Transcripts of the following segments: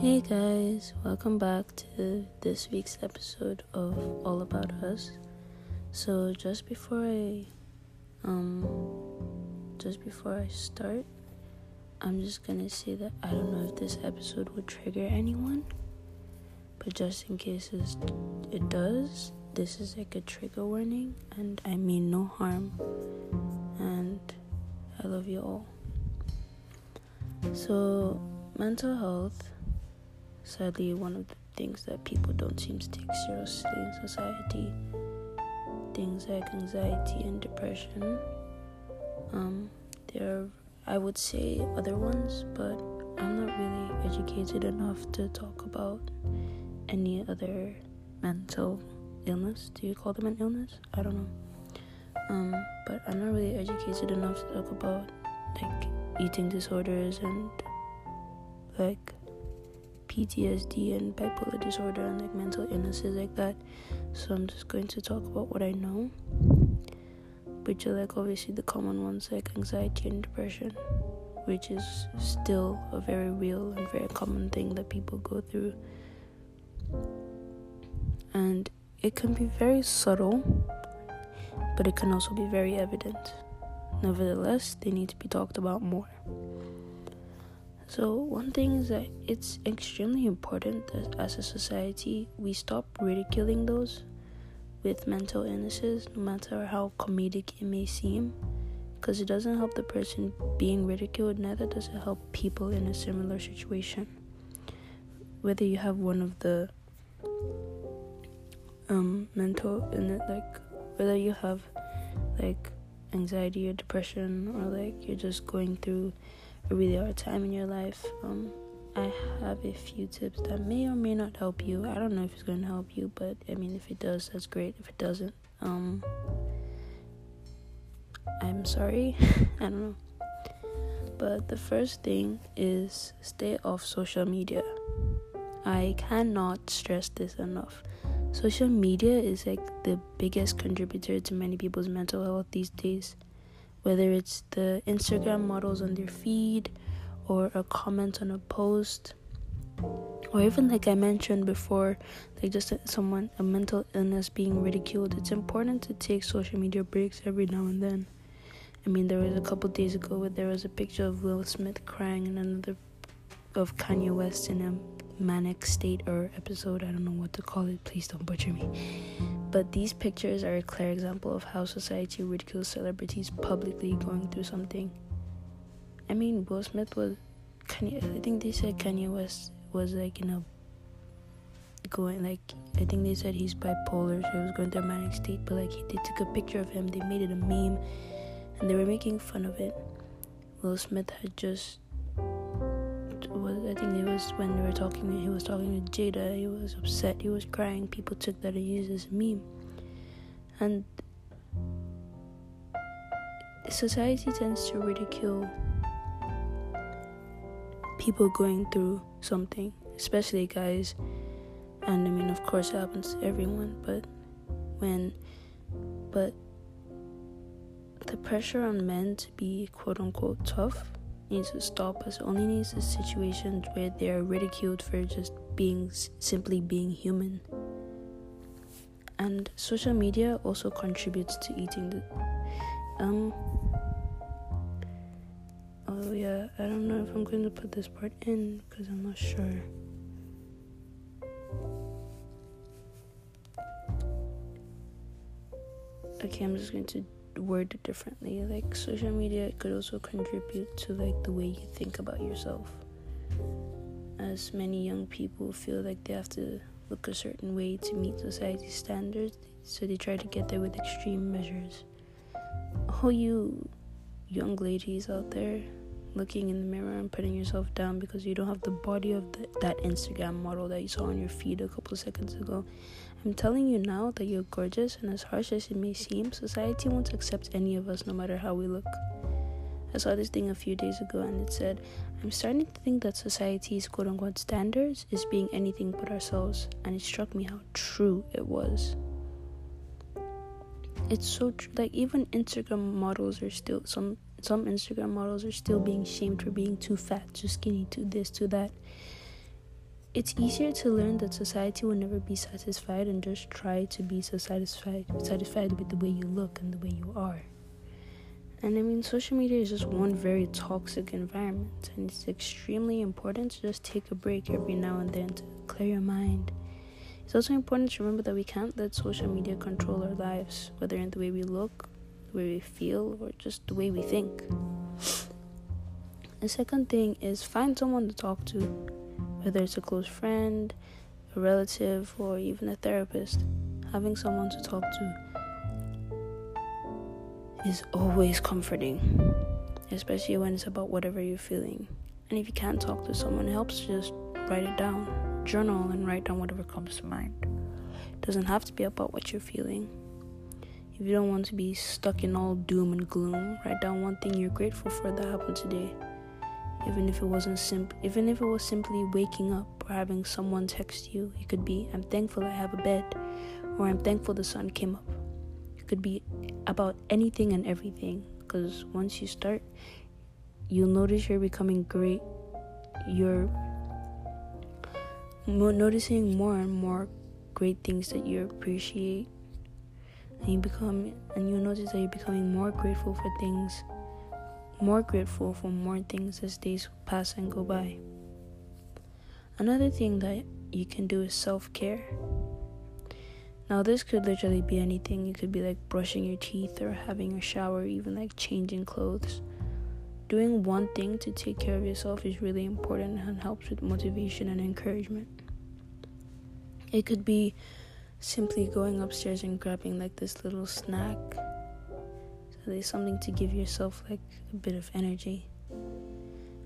Hey guys, welcome back to this week's episode of All About Us. So just before I um just before I start, I'm just gonna say that I don't know if this episode would trigger anyone, but just in case it does, this is like a trigger warning, and I mean no harm. And I love you all. So, mental health, sadly, one of the things that people don't seem to take seriously in society. Things like anxiety and depression. Um, there are, I would say, other ones, but I'm not really educated enough to talk about any other mental illness. Do you call them an illness? I don't know. Um, but I'm not really educated enough to talk about like eating disorders and like PTSD and bipolar disorder and like mental illnesses like that. So I'm just going to talk about what I know, which are like obviously the common ones like anxiety and depression, which is still a very real and very common thing that people go through. And it can be very subtle, but it can also be very evident. Nevertheless, they need to be talked about more. So, one thing is that it's extremely important that as a society we stop ridiculing those with mental illnesses, no matter how comedic it may seem, because it doesn't help the person being ridiculed, neither does it help people in a similar situation. Whether you have one of the um, mental illness, like whether you have like anxiety or depression or like you're just going through a really hard time in your life, um, I have a few tips that may or may not help you. I don't know if it's going to help you, but I mean, if it does, that's great. If it doesn't, um, I'm sorry. I don't know. But the first thing is stay off social media. I cannot stress this enough. Social media is like the biggest contributor to many people's mental health these days. Whether it's the Instagram models on their feed, or a comment on a post, or even like I mentioned before, like just someone, a mental illness being ridiculed, it's important to take social media breaks every now and then. I mean, there was a couple days ago where there was a picture of Will Smith crying and another of Kanye West in a manic state or episode. I don't know what to call it. Please don't butcher me. But these pictures are a clear example of how society ridicules celebrities publicly going through something. I mean, Will Smith was Kanye. I think they said Kanye West was like in a going like I think they said he's bipolar, so he was going through a manic state. But like he, they took a picture of him, they made it a meme, and they were making fun of it. Will Smith had just was I think it was when they were talking he was talking to Jada, he was upset, he was crying, people took that and used as a meme. And society tends to ridicule people going through something, especially guys. And I mean of course it happens to everyone, but when but the pressure on men to be quote unquote tough needs to stop us only needs to situations where they are ridiculed for just being simply being human. And social media also contributes to eating the um oh yeah, I don't know if I'm going to put this part in because I'm not sure. Okay, I'm just going to word differently. Like social media could also contribute to like the way you think about yourself. As many young people feel like they have to look a certain way to meet society's standards, so they try to get there with extreme measures. All you young ladies out there looking in the mirror and putting yourself down because you don't have the body of the, that Instagram model that you saw on your feed a couple seconds ago. I'm telling you now that you're gorgeous, and as harsh as it may seem, society won't accept any of us no matter how we look. I saw this thing a few days ago and it said, I'm starting to think that society's quote unquote standards is being anything but ourselves, and it struck me how true it was. It's so true. Like, even Instagram models are still, some some. Instagram models are still being shamed for being too fat, too skinny, too this, too that. It's easier to learn that society will never be satisfied and just try to be so satisfied satisfied with the way you look and the way you are. And I mean, social media is just one very toxic environment, and it's extremely important to just take a break every now and then to clear your mind. It's also important to remember that we can't let social media control our lives, whether in the way we look, the way we feel, or just the way we think. The second thing is find someone to talk to, whether it's a close friend, a relative, or even a therapist. Having someone to talk to is always comforting, especially when it's about whatever you're feeling. And if you can't talk to someone, it helps just write it down, journal, and write down whatever comes to mind. It doesn't have to be about what you're feeling. If you don't want to be stuck in all doom and gloom, write down one thing you're grateful for that happened today. Even if it wasn't simp even if it was simply waking up or having someone text you, it could be I'm thankful I have a bed or I'm thankful the sun came up. It could be about anything and everything because once you start you'll notice you're becoming great you're noticing more and more great things that you appreciate and you become and you notice that you're becoming more grateful for things more grateful for more things as days pass and go by another thing that you can do is self-care now, this could literally be anything. It could be like brushing your teeth or having a shower, even like changing clothes. Doing one thing to take care of yourself is really important and helps with motivation and encouragement. It could be simply going upstairs and grabbing like this little snack. So there's something to give yourself like a bit of energy.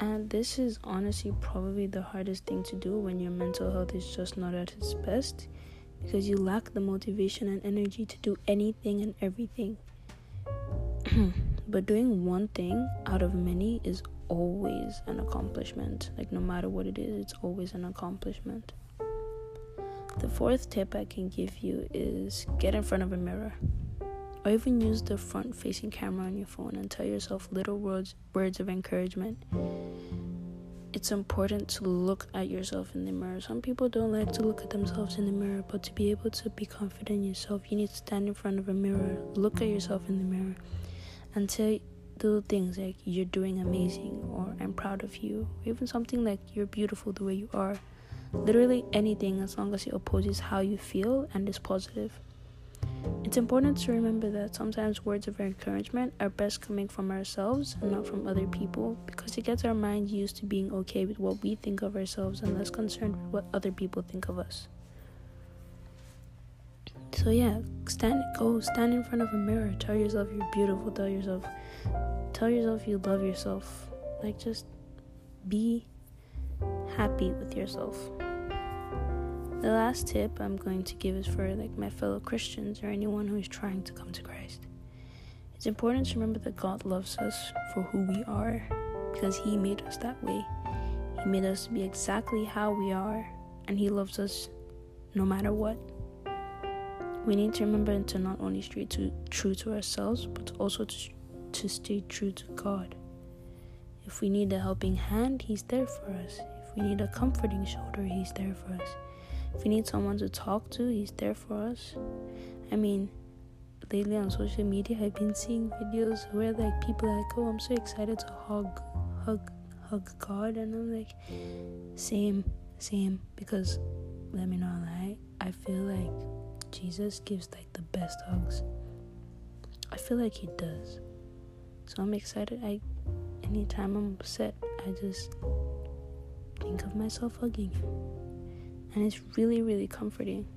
And this is honestly probably the hardest thing to do when your mental health is just not at its best because you lack the motivation and energy to do anything and everything. but doing one thing out of many is always an accomplishment. Like, no matter what it is, it's always an accomplishment. The fourth tip I can give you is get in front of a mirror. Or even use the front facing camera on your phone and tell yourself little words words of encouragement it's important to look at yourself in the mirror. Some people don't like to look at themselves in the mirror, but to be able to be confident in yourself, you need to stand in front of a mirror, look at yourself in the mirror, and say little things like you're doing amazing or I'm proud of you, or even something like you're beautiful the way you are. Literally anything as long as it opposes how you feel and is positive. It's important to remember that sometimes words of encouragement are best coming from ourselves and not from other people because it gets our mind used to being okay with what we think of ourselves and less concerned with what other people think of us. So yeah, stand go stand in front of a mirror, tell yourself you're beautiful, tell yourself tell yourself you love yourself. Like just be happy with yourself. The last tip I'm going to give is for like my fellow Christians or anyone who is trying to come to Christ. It's important to remember that God loves us for who we are because he made us that way. He made us be exactly how we are and he loves us no matter what. We need to remember to not only stay to, true to ourselves but also to, to stay true to God. If we need a helping hand, he's there for us. If we need a comforting shoulder, he's there for us. If we need someone to talk to, he's there for us. I mean, lately on social media, I've been seeing videos where like people are like, "Oh, I'm so excited to hug, hug, hug God," and I'm like, "Same, same." Because let me not lie, I feel like Jesus gives like the best hugs. I feel like he does. So I'm excited. I anytime I'm upset, I just think of myself hugging him and it's really, really comforting.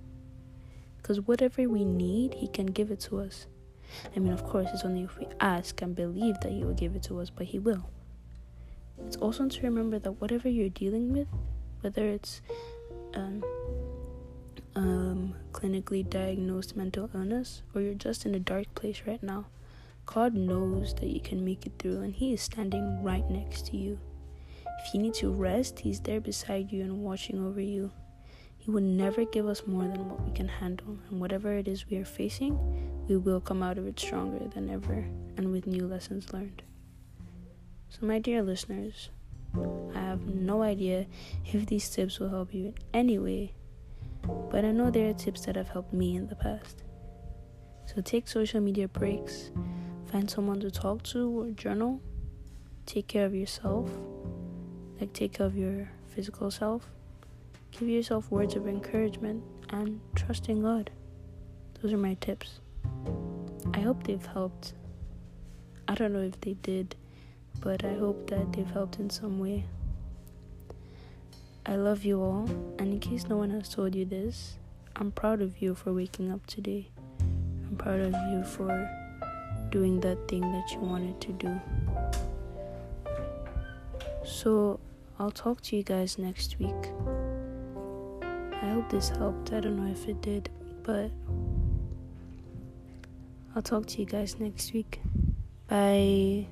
Because whatever we need, He can give it to us. I mean, of course, it's only if we ask and believe that He will give it to us, but He will. It's also to remember that whatever you're dealing with, whether it's um, um, clinically diagnosed mental illness or you're just in a dark place right now, God knows that you can make it through, and He is standing right next to you. If you need to rest, He's there beside you and watching over you. He will never give us more than what we can handle, and whatever it is we are facing, we will come out of it stronger than ever and with new lessons learned. So, my dear listeners, I have no idea if these tips will help you in any way, but I know there are tips that have helped me in the past. So take social media breaks, find someone to talk to or journal, take care of yourself, like take care of your physical self, give yourself words of encouragement, and trust in God. Those are my tips. I hope they've helped. I don't know if they did, but I hope that they've helped in some way. I love you all, and in case no one has told you this, I'm proud of you for waking up today. I'm proud of you for doing that thing that you wanted to do. So, I'll talk to you guys next week. I hope this helped. I don't know if it did, but I'll talk to you guys next week. Bye.